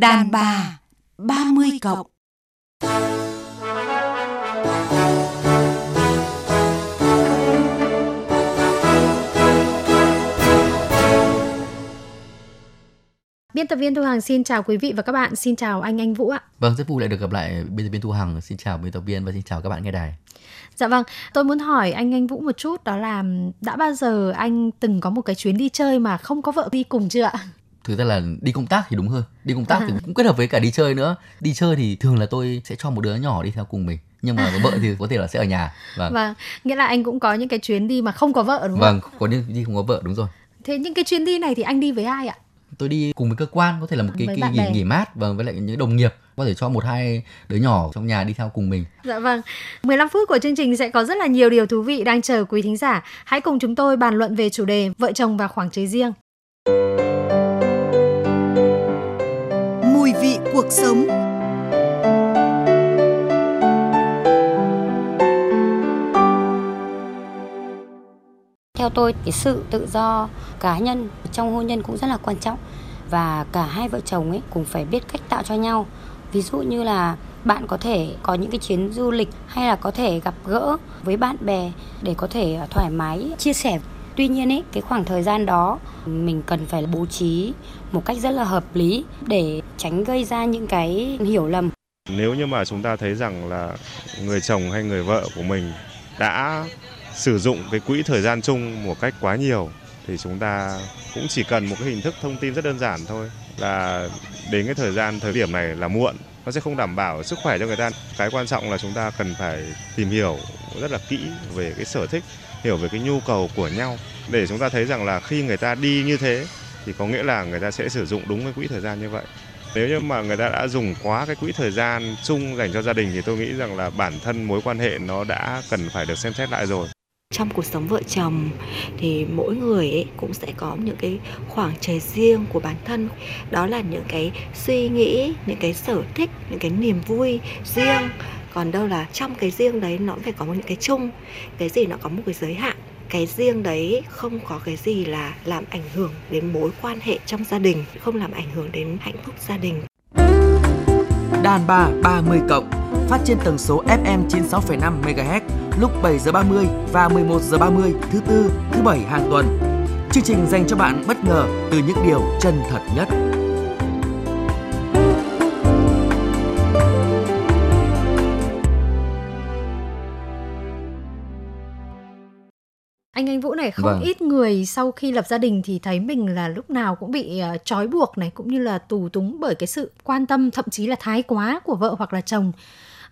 Đàn bà 30 cộng. Biên tập viên Thu Hằng xin chào quý vị và các bạn, xin chào anh Anh Vũ ạ. Vâng, rất vui lại được gặp lại biên tập viên Thu Hằng. Xin chào biên tập viên và xin chào các bạn nghe đài. Dạ vâng, tôi muốn hỏi anh Anh Vũ một chút đó là đã bao giờ anh từng có một cái chuyến đi chơi mà không có vợ đi cùng chưa ạ? Thực ra là đi công tác thì đúng hơn đi công tác thì cũng kết hợp với cả đi chơi nữa đi chơi thì thường là tôi sẽ cho một đứa nhỏ đi theo cùng mình nhưng mà vợ thì có thể là sẽ ở nhà vâng. vâng nghĩa là anh cũng có những cái chuyến đi mà không có vợ đúng không vâng có đi, đi không có vợ đúng rồi thế những cái chuyến đi này thì anh đi với ai ạ tôi đi cùng với cơ quan có thể là một cái, cái nghỉ nghỉ mát và với lại những đồng nghiệp có thể cho một hai đứa nhỏ trong nhà đi theo cùng mình. Dạ vâng. 15 phút của chương trình sẽ có rất là nhiều điều thú vị đang chờ quý thính giả. Hãy cùng chúng tôi bàn luận về chủ đề vợ chồng và khoảng trời riêng. Cuộc sống. Theo tôi, cái sự tự do cá nhân trong hôn nhân cũng rất là quan trọng. Và cả hai vợ chồng ấy cũng phải biết cách tạo cho nhau. Ví dụ như là bạn có thể có những cái chuyến du lịch hay là có thể gặp gỡ với bạn bè để có thể thoải mái chia sẻ. Tuy nhiên ấy cái khoảng thời gian đó mình cần phải bố trí một cách rất là hợp lý để tránh gây ra những cái hiểu lầm. Nếu như mà chúng ta thấy rằng là người chồng hay người vợ của mình đã sử dụng cái quỹ thời gian chung một cách quá nhiều, thì chúng ta cũng chỉ cần một cái hình thức thông tin rất đơn giản thôi, là đến cái thời gian, thời điểm này là muộn, nó sẽ không đảm bảo sức khỏe cho người ta. Cái quan trọng là chúng ta cần phải tìm hiểu rất là kỹ về cái sở thích, hiểu về cái nhu cầu của nhau. Để chúng ta thấy rằng là khi người ta đi như thế, thì có nghĩa là người ta sẽ sử dụng đúng cái quỹ thời gian như vậy nếu như mà người ta đã dùng quá cái quỹ thời gian chung dành cho gia đình thì tôi nghĩ rằng là bản thân mối quan hệ nó đã cần phải được xem xét lại rồi. Trong cuộc sống vợ chồng thì mỗi người ấy cũng sẽ có những cái khoảng trời riêng của bản thân. Đó là những cái suy nghĩ, những cái sở thích, những cái niềm vui riêng. Còn đâu là trong cái riêng đấy nó phải có một những cái chung, cái gì nó có một cái giới hạn cái riêng đấy không có cái gì là làm ảnh hưởng đến mối quan hệ trong gia đình không làm ảnh hưởng đến hạnh phúc gia đình Đàn bà 30 cộng phát trên tần số FM 96,5 MHz lúc 7 giờ 30 và 11 giờ 30 thứ tư, thứ bảy hàng tuần. Chương trình dành cho bạn bất ngờ từ những điều chân thật nhất. Anh anh Vũ này không vâng. ít người sau khi lập gia đình thì thấy mình là lúc nào cũng bị uh, trói buộc này cũng như là tù túng bởi cái sự quan tâm thậm chí là thái quá của vợ hoặc là chồng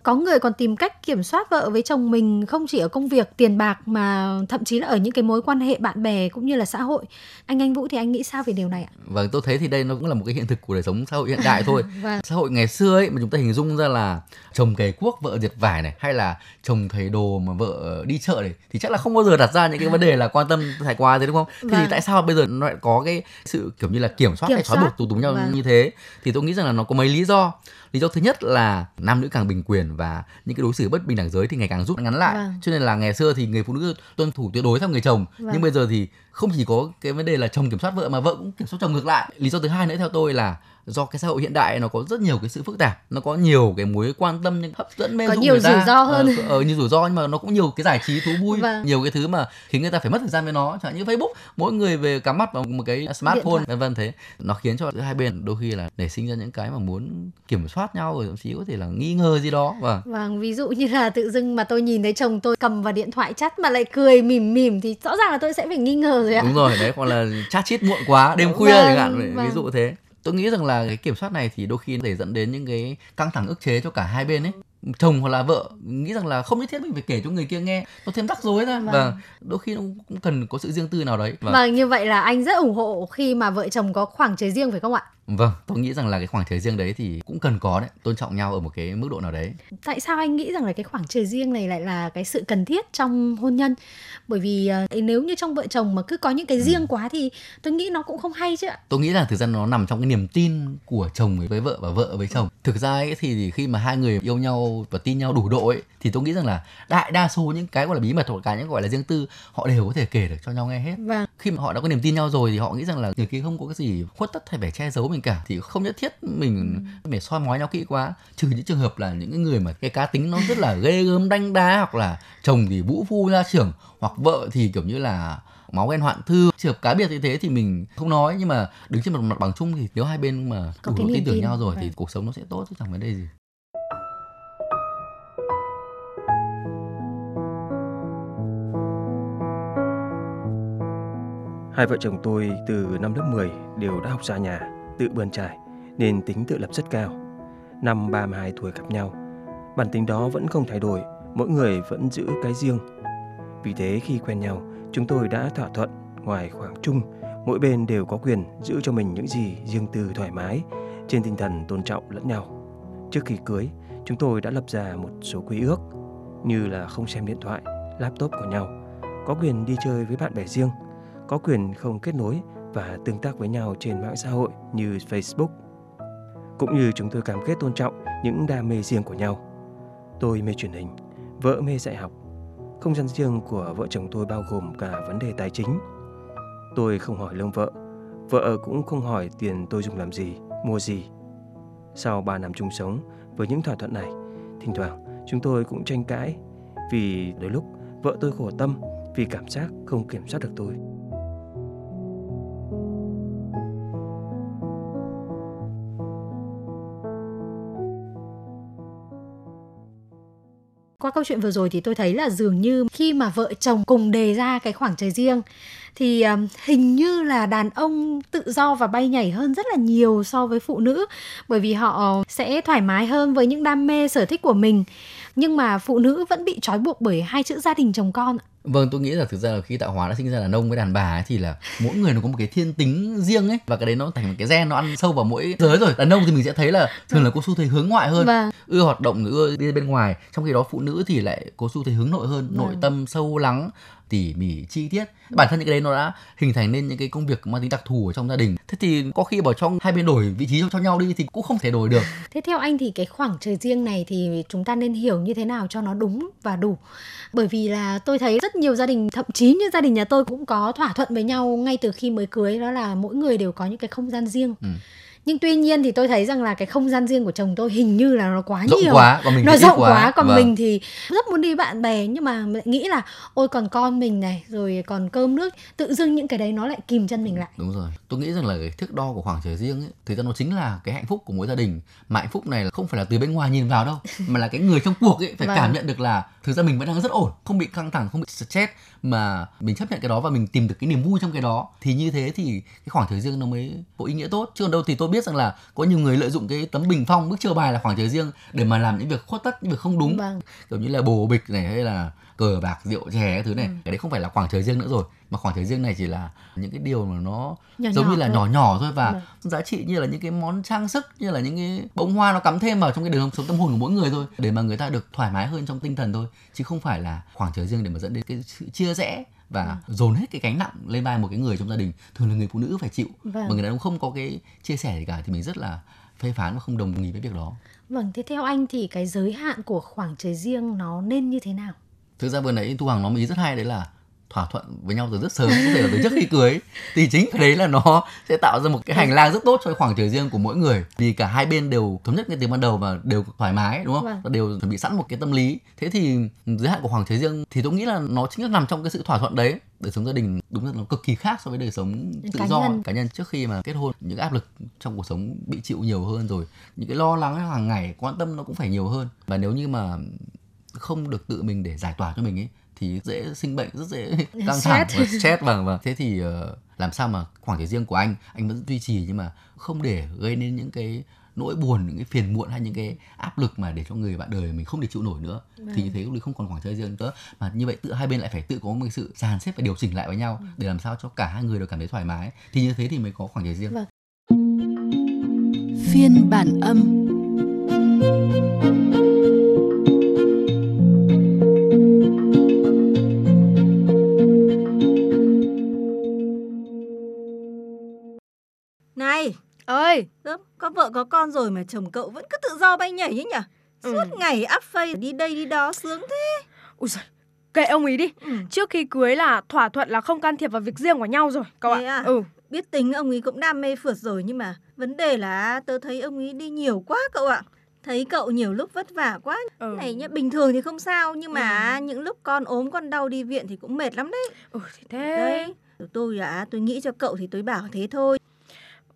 có người còn tìm cách kiểm soát vợ với chồng mình không chỉ ở công việc tiền bạc mà thậm chí là ở những cái mối quan hệ bạn bè cũng như là xã hội. Anh anh vũ thì anh nghĩ sao về điều này ạ? Vâng tôi thấy thì đây nó cũng là một cái hiện thực của đời sống xã hội hiện đại thôi. Vâng. xã hội ngày xưa ấy mà chúng ta hình dung ra là chồng cày cuốc vợ diệt vải này hay là chồng thầy đồ mà vợ đi chợ này thì chắc là không bao giờ đặt ra những cái vấn đề là quan tâm thái quá thế đúng không? Thế vâng. thì tại sao bây giờ nó lại có cái sự kiểu như là kiểm soát kiểm hay trói buộc tù túng nhau vâng. như thế? Thì tôi nghĩ rằng là nó có mấy lý do. Lý do thứ nhất là nam nữ càng bình quyền và những cái đối xử bất bình đẳng giới thì ngày càng rút ngắn lại. Vâng. cho nên là ngày xưa thì người phụ nữ tuân thủ tuyệt đối theo người chồng vâng. nhưng bây giờ thì không chỉ có cái vấn đề là chồng kiểm soát vợ mà vợ cũng kiểm soát chồng ngược lại. Lý do thứ hai nữa theo tôi là do cái xã hội hiện đại nó có rất nhiều cái sự phức tạp nó có nhiều cái mối quan tâm nhưng hấp dẫn mê có nhiều rủi ro hơn. ở ờ, nhiều rủi ro nhưng mà nó cũng nhiều cái giải trí thú vui vâng. nhiều cái thứ mà khiến người ta phải mất thời gian với nó. Chẳng như Facebook mỗi người về cắm mắt vào một cái smartphone vân vân thế. Nó khiến cho hai bên đôi khi là để sinh ra những cái mà muốn kiểm soát nhau rồi thậm chí có thể là nghi ngờ gì đó vâng. Vâng ví dụ như là tự dưng mà tôi nhìn thấy chồng tôi cầm vào điện thoại chat mà lại cười mỉm mỉm thì rõ ràng là tôi sẽ phải nghi ngờ rồi ạ. Đúng rồi đấy còn là chat chít muộn quá đêm khuya vâng, chẳng hạn vâng. ví dụ thế. Tôi nghĩ rằng là cái kiểm soát này thì đôi khi để dẫn đến những cái căng thẳng ức chế cho cả hai bên ấy. Chồng hoặc là vợ nghĩ rằng là không nhất thiết mình phải kể cho người kia nghe nó thêm rắc rối ra. Vâng. và đôi khi nó cũng cần có sự riêng tư nào đấy. Vâng. vâng như vậy là anh rất ủng hộ khi mà vợ chồng có khoảng trời riêng phải không ạ Vâng, tôi nghĩ rằng là cái khoảng trời riêng đấy thì cũng cần có đấy, tôn trọng nhau ở một cái mức độ nào đấy. Tại sao anh nghĩ rằng là cái khoảng trời riêng này lại là cái sự cần thiết trong hôn nhân? Bởi vì uh, nếu như trong vợ chồng mà cứ có những cái ừ. riêng quá thì tôi nghĩ nó cũng không hay chứ ạ. Tôi nghĩ là thực ra nó nằm trong cái niềm tin của chồng với vợ và vợ với chồng. Thực ra ấy thì khi mà hai người yêu nhau và tin nhau đủ độ ấy thì tôi nghĩ rằng là đại đa số những cái gọi là bí mật hoặc cả những gọi là riêng tư họ đều có thể kể được cho nhau nghe hết. Vâng. Khi mà họ đã có niềm tin nhau rồi thì họ nghĩ rằng là người kia không có cái gì khuất tất hay phải che giấu mình cả thì không nhất thiết mình ừ. phải soi mói nhau kỹ quá trừ những trường hợp là những người mà cái cá tính nó rất là ghê gớm đanh đá hoặc là chồng thì vũ phu gia trưởng hoặc vợ thì kiểu như là máu ghen hoạn thư trường hợp cá biệt như thế thì mình không nói nhưng mà đứng trên một mặt bằng chung thì nếu hai bên mà đủ tin tưởng nhau rồi thì vâng. cuộc sống nó sẽ tốt chứ chẳng vấn đề gì Hai vợ chồng tôi từ năm lớp 10 đều đã học xa nhà, tự bươn trải nên tính tự lập rất cao. Năm 32 tuổi gặp nhau, bản tính đó vẫn không thay đổi, mỗi người vẫn giữ cái riêng. Vì thế khi quen nhau, chúng tôi đã thỏa thuận ngoài khoảng chung, mỗi bên đều có quyền giữ cho mình những gì riêng tư thoải mái, trên tinh thần tôn trọng lẫn nhau. Trước khi cưới, chúng tôi đã lập ra một số quy ước như là không xem điện thoại, laptop của nhau, có quyền đi chơi với bạn bè riêng, có quyền không kết nối và tương tác với nhau trên mạng xã hội như Facebook. Cũng như chúng tôi cam kết tôn trọng những đam mê riêng của nhau. Tôi mê truyền hình, vợ mê dạy học. Không gian riêng của vợ chồng tôi bao gồm cả vấn đề tài chính. Tôi không hỏi lương vợ, vợ cũng không hỏi tiền tôi dùng làm gì, mua gì. Sau 3 năm chung sống với những thỏa thuận này, thỉnh thoảng chúng tôi cũng tranh cãi vì đôi lúc vợ tôi khổ tâm vì cảm giác không kiểm soát được tôi. Qua câu chuyện vừa rồi thì tôi thấy là dường như khi mà vợ chồng cùng đề ra cái khoảng trời riêng thì um, hình như là đàn ông tự do và bay nhảy hơn rất là nhiều so với phụ nữ bởi vì họ sẽ thoải mái hơn với những đam mê sở thích của mình. Nhưng mà phụ nữ vẫn bị trói buộc bởi hai chữ gia đình chồng con Vâng, tôi nghĩ là thực ra là khi tạo hóa đã sinh ra đàn ông với đàn bà ấy, thì là mỗi người nó có một cái thiên tính riêng ấy và cái đấy nó thành một cái gen nó ăn sâu vào mỗi giới rồi. Đàn ông thì mình sẽ thấy là thường là có xu thế hướng ngoại hơn, vâng. ưa hoạt động, ưa đi bên ngoài, trong khi đó phụ nữ thì lại có xu thế hướng nội hơn, vâng. nội tâm sâu lắng, tỉ mỉ chi tiết. Bản thân những cái đấy nó đã hình thành nên những cái công việc mang tính đặc thù ở trong gia đình. Thế thì có khi bảo trong hai bên đổi vị trí cho nhau đi thì cũng không thể đổi được. Thế theo anh thì cái khoảng trời riêng này thì chúng ta nên hiểu như thế nào cho nó đúng và đủ? Bởi vì là tôi thấy rất nhiều gia đình thậm chí như gia đình nhà tôi cũng có thỏa thuận với nhau ngay từ khi mới cưới đó là mỗi người đều có những cái không gian riêng. Ừ nhưng tuy nhiên thì tôi thấy rằng là cái không gian riêng của chồng tôi hình như là nó quá rộng nhiều. quá, còn mình nó rộng quá, quá. còn vâng. mình thì rất muốn đi bạn bè nhưng mà lại nghĩ là ôi còn con mình này rồi còn cơm nước. Tự dưng những cái đấy nó lại kìm chân mình lại. đúng rồi. Tôi nghĩ rằng là cái thước đo của khoảng trời riêng ấy thực ra nó chính là cái hạnh phúc của mỗi gia đình. Mà hạnh phúc này là không phải là từ bên ngoài nhìn vào đâu mà là cái người trong cuộc ấy phải vâng. cảm nhận được là thực ra mình vẫn đang rất ổn không bị căng thẳng không bị stress mà mình chấp nhận cái đó và mình tìm được cái niềm vui trong cái đó. Thì như thế thì cái khoảng thời riêng nó mới có ý nghĩa tốt. Chứ còn đâu thì tôi biết rằng là có nhiều người lợi dụng cái tấm bình phong bức chờ bài là khoảng thời riêng để mà làm những việc khuất tất những việc không đúng vâng. kiểu như là bồ bịch này hay là cờ bạc rượu chè cái thứ này ừ. cái đấy không phải là khoảng thời riêng nữa rồi mà khoảng thời riêng này chỉ là những cái điều mà nó nhỏ giống nhỏ như là thôi. nhỏ nhỏ thôi và ừ. giá trị như là những cái món trang sức như là những cái bông hoa nó cắm thêm vào trong cái đường sống tâm hồn của mỗi người thôi để mà người ta được thoải mái hơn trong tinh thần thôi chứ không phải là khoảng thời riêng để mà dẫn đến cái sự chia rẽ và ừ. dồn hết cái gánh nặng lên vai một cái người trong gia đình thường là người phụ nữ phải chịu vâng. mà người đàn ông không có cái chia sẻ gì cả thì mình rất là phê phán và không đồng ý với việc đó vâng thế theo anh thì cái giới hạn của khoảng trời riêng nó nên như thế nào thực ra vừa nãy thu hằng nói ý rất hay đấy là thỏa thuận với nhau từ rất sớm có thể là từ trước khi cưới thì chính cái đấy là nó sẽ tạo ra một cái hành lang rất tốt cho khoảng trời riêng của mỗi người. Vì cả hai bên đều thống nhất cái từ ban đầu và đều thoải mái đúng không? Vâng. và đều chuẩn bị sẵn một cái tâm lý. Thế thì giới hạn của khoảng trời riêng thì tôi nghĩ là nó chính là nằm trong cái sự thỏa thuận đấy. Đời sống gia đình đúng là nó cực kỳ khác so với đời sống tự cá do. nhân. cá nhân trước khi mà kết hôn những áp lực trong cuộc sống bị chịu nhiều hơn rồi những cái lo lắng hàng ngày quan tâm nó cũng phải nhiều hơn. Và nếu như mà không được tự mình để giải tỏa cho mình ấy thì dễ sinh bệnh rất dễ căng thẳng và stress vâng vâng. Thế thì uh, làm sao mà khoảng thời riêng của anh anh vẫn duy trì nhưng mà không để gây nên những cái nỗi buồn những cái phiền muộn hay những cái áp lực mà để cho người bạn đời mình không thể chịu nổi nữa. Vâng. thì như thế lúc không còn khoảng thời riêng nữa. Mà như vậy tự hai bên lại phải tự có một sự dàn xếp và điều chỉnh lại với nhau vâng. để làm sao cho cả hai người đều cảm thấy thoải mái. Thì như thế thì mới có khoảng thời riêng vâng. phiên bản âm ơi có vợ có con rồi mà chồng cậu vẫn cứ tự do bay nhảy ấy nhỉ ừ. suốt ừ. ngày áp phây đi đây đi đó sướng thế ui giời kệ ông ý đi ừ. trước khi cưới là thỏa thuận là không can thiệp vào việc riêng của nhau rồi cậu ạ à? ừ Biết tính ông ấy cũng đam mê phượt rồi nhưng mà vấn đề là tớ thấy ông ấy đi nhiều quá cậu ạ. Thấy cậu nhiều lúc vất vả quá. Ừ. Này nhá, bình thường thì không sao nhưng mà Ừ. những lúc con ốm con đau đi viện thì cũng mệt lắm đấy. Ừ thì thế. Đấy. Tôi là tôi nghĩ cho cậu thì tôi bảo thế thôi.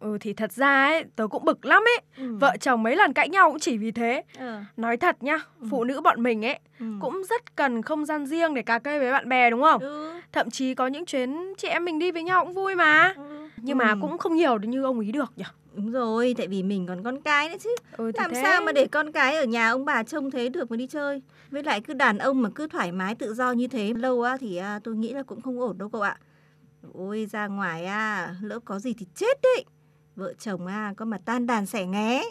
Ừ thì thật ra ấy, tớ cũng bực lắm ấy. Ừ. Vợ chồng mấy lần cãi nhau cũng chỉ vì thế. Ờ. Nói thật nhá, phụ nữ bọn mình ấy Ừ. cũng rất cần không gian riêng để cà kê với bạn bè đúng không? Ừ. Thậm chí có những chuyến chị em mình đi với nhau cũng vui mà. Ừ. Nhưng mà Ừ. cũng không nhiều như ông ý được nhỉ. Đúng rồi, tại vì mình còn con cái nữa chứ. Ừ Làm thế. sao mà để con cái ở nhà ông bà trông thế được mà đi chơi. Với lại cứ đàn ông mà cứ thoải mái tự do như thế lâu á thì à, tôi nghĩ là cũng không ổn đâu cậu ạ. Ôi ra ngoài à, lỡ có gì thì chết đấy. Vợ chồng à, có mà tan đàn xẻ nghé.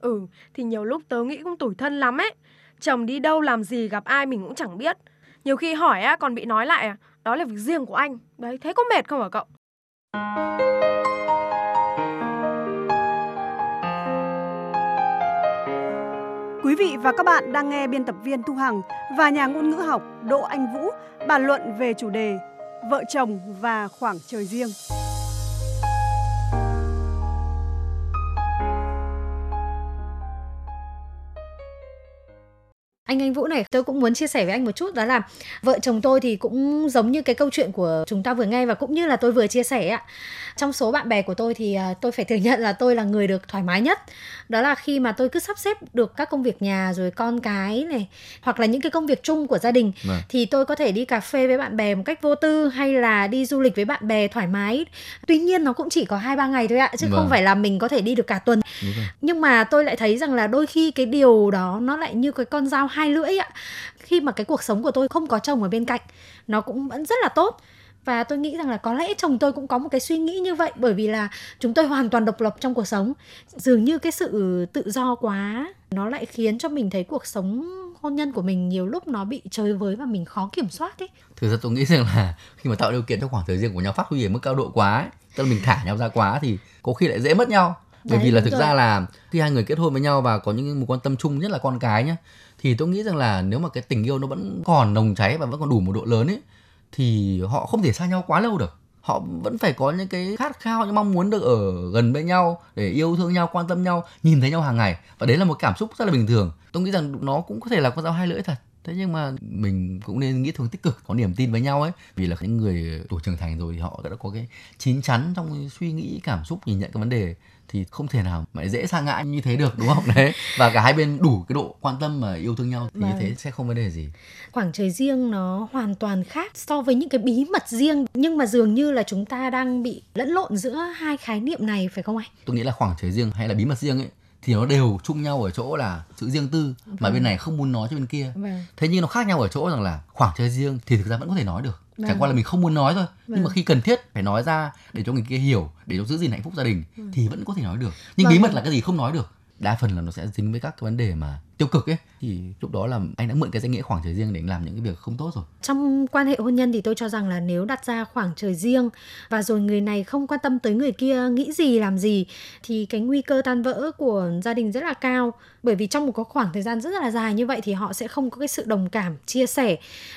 Ừ, thì nhiều lúc tớ nghĩ cũng tủi thân lắm ấy. Chồng đi đâu làm gì gặp ai mình cũng chẳng biết. Nhiều khi hỏi á còn bị nói lại à, đó là việc riêng của anh. Đấy, thế có mệt không hả cậu? Quý vị và các bạn đang nghe biên tập viên Thu Hằng và nhà ngôn ngữ học Đỗ Anh Vũ bàn luận về chủ đề Vợ chồng và khoảng trời riêng. Anh Anh Vũ này, tôi cũng muốn chia sẻ với anh một chút đó là vợ chồng tôi thì cũng giống như cái câu chuyện của chúng ta vừa nghe và cũng như là tôi vừa chia sẻ ạ. Trong số bạn bè của tôi thì à, tôi phải thừa nhận là tôi là người được thoải mái nhất. Đó là khi mà tôi cứ sắp xếp được các công việc nhà rồi con cái này hoặc là những cái công việc chung của gia đình Vâng. thì tôi có thể đi cà phê với bạn bè một cách vô tư hay là đi du lịch với bạn bè thoải mái. Tuy nhiên nó cũng chỉ có 2 3 ngày thôi ạ chứ Vâng. không phải là mình có thể đi được cả tuần nhưng mà tôi lại thấy rằng là đôi khi cái điều đó nó lại như cái con dao hai hai lưỡi ạ. Khi mà cái cuộc sống của tôi không có chồng ở bên cạnh nó cũng vẫn rất là tốt. Và tôi nghĩ rằng là có lẽ chồng tôi cũng có một cái suy nghĩ như vậy bởi vì là chúng tôi hoàn toàn độc lập trong cuộc sống. Dường như cái sự tự do quá nó lại khiến cho mình thấy cuộc sống hôn nhân của mình nhiều lúc nó bị chơi với và mình khó kiểm soát ấy. Thực ra tôi nghĩ rằng là khi mà tạo điều kiện cho khoảng thời gian của nhau phát huy ở mức cao độ quá ấy, tức là mình thả nhau ra quá thì có khi lại dễ mất nhau bởi Đấy, vì là thực rồi. ra là khi hai người kết hôn với nhau và có những mối quan tâm chung nhất là con cái nhá thì tôi nghĩ rằng là nếu mà cái tình yêu nó vẫn còn nồng cháy và vẫn còn đủ một độ lớn ấy thì họ không thể xa nhau quá lâu được. Họ vẫn phải có những cái khát khao những mong muốn được ở gần bên nhau để yêu thương nhau quan tâm nhau nhìn thấy nhau hàng ngày. Và đấy là một cảm xúc rất là bình thường. Tôi nghĩ rằng nó cũng có thể là con dao hai lưỡi thật thế nhưng mà mình cũng nên nghĩ hướng tích cực có niềm tin với nhau ấy. Vì là những người tuổi trưởng thành rồi thì họ đã có cái chín chắn trong suy nghĩ cảm xúc nhìn nhận cái vấn đề thì không thể nào mà dễ sa ngã như thế được đúng không? Đấy. Và cả hai bên đủ cái độ quan tâm mà yêu thương nhau thì như Vâng. thế sẽ không vấn đề gì. Khoảng trời riêng nó hoàn toàn khác so với những cái bí mật riêng. Nhưng mà dường như là chúng ta đang bị lẫn lộn giữa hai khái niệm này phải không anh? Tôi nghĩ là khoảng trời riêng hay là bí mật riêng ấy thì nó đều chung nhau ở chỗ là sự riêng tư mà Vâng. bên này không muốn nói cho bên kia vâng thế nhưng nó khác nhau ở chỗ rằng là khoảng trời riêng thì thực ra vẫn có thể nói được Vâng. chẳng qua là mình không muốn nói thôi nhưng mà Vâng. khi cần thiết phải nói ra để cho người kia hiểu để cho giữ gìn hạnh phúc gia đình thì vẫn có thể nói được nhưng Vâng. bí mật là cái gì không nói được đa phần là nó sẽ dính với các cái vấn đề mà tiêu cực ấy. Thì lúc đó là anh đã mượn cái danh nghĩa khoảng trời riêng để anh làm những cái việc không tốt rồi. Trong quan hệ hôn nhân thì tôi cho rằng là nếu đặt ra khoảng trời riêng và rồi người này không quan tâm tới người kia nghĩ gì làm gì thì cái nguy cơ tan vỡ của gia đình rất là cao. Bởi vì trong một cái khoảng thời gian rất là dài như vậy thì họ sẽ không có cái sự đồng cảm chia sẻ.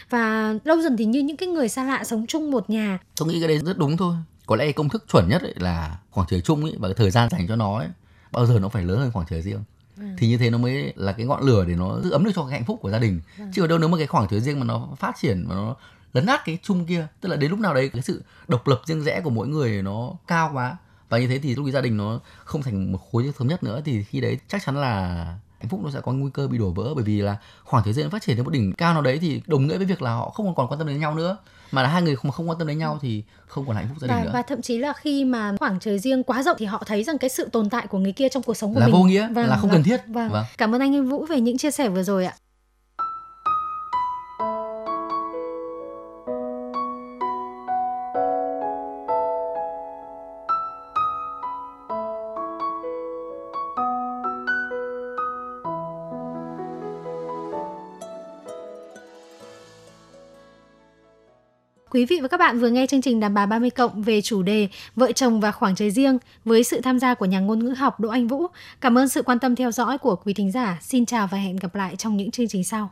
Và lâu dần thì như những cái người xa lạ sống chung một nhà. Tôi nghĩ cái đấy rất đúng thôi. Có lẽ công thức chuẩn nhất ấy là khoảng trời chung ấy và cái thời gian dành cho nó ấy, bao giờ nó phải lớn hơn khoảng trời riêng. Thì như thế nó mới là cái ngọn lửa để nó giữ ấm được cho cái hạnh phúc của gia đình. Chứ ở đâu nếu mà cái khoảng trời riêng mà nó phát triển mà nó lấn át cái chung kia tức là đến lúc nào đấy cái sự độc lập riêng rẽ của mỗi người nó cao quá. Và như thế thì lúc gia đình nó không thành một khối thống nhất nữa thì khi đấy chắc chắn là hạnh phúc nó sẽ có nguy cơ bị đổ vỡ bởi vì là khoảng thời gian phát triển đến một đỉnh cao nào đấy thì đồng nghĩa với việc là họ không còn quan tâm đến nhau nữa mà là hai người không không quan tâm đến nhau thì không còn hạnh phúc gia đình và, nữa và thậm chí là khi mà khoảng trời riêng quá rộng thì họ thấy rằng cái sự tồn tại của người kia trong cuộc sống của Là mình vô nghĩa, là không cần thiết. Vâng. Vâng. Cảm ơn anh Anh Vũ về những chia sẻ vừa rồi ạ. Quý vị và các bạn vừa nghe chương trình Đàm bà 30 cộng về chủ đề Vợ chồng và khoảng trời riêng với sự tham gia của nhà ngôn ngữ học Đỗ Anh Vũ. Cảm ơn sự quan tâm theo dõi của quý thính giả. Xin chào và hẹn gặp lại trong những chương trình sau.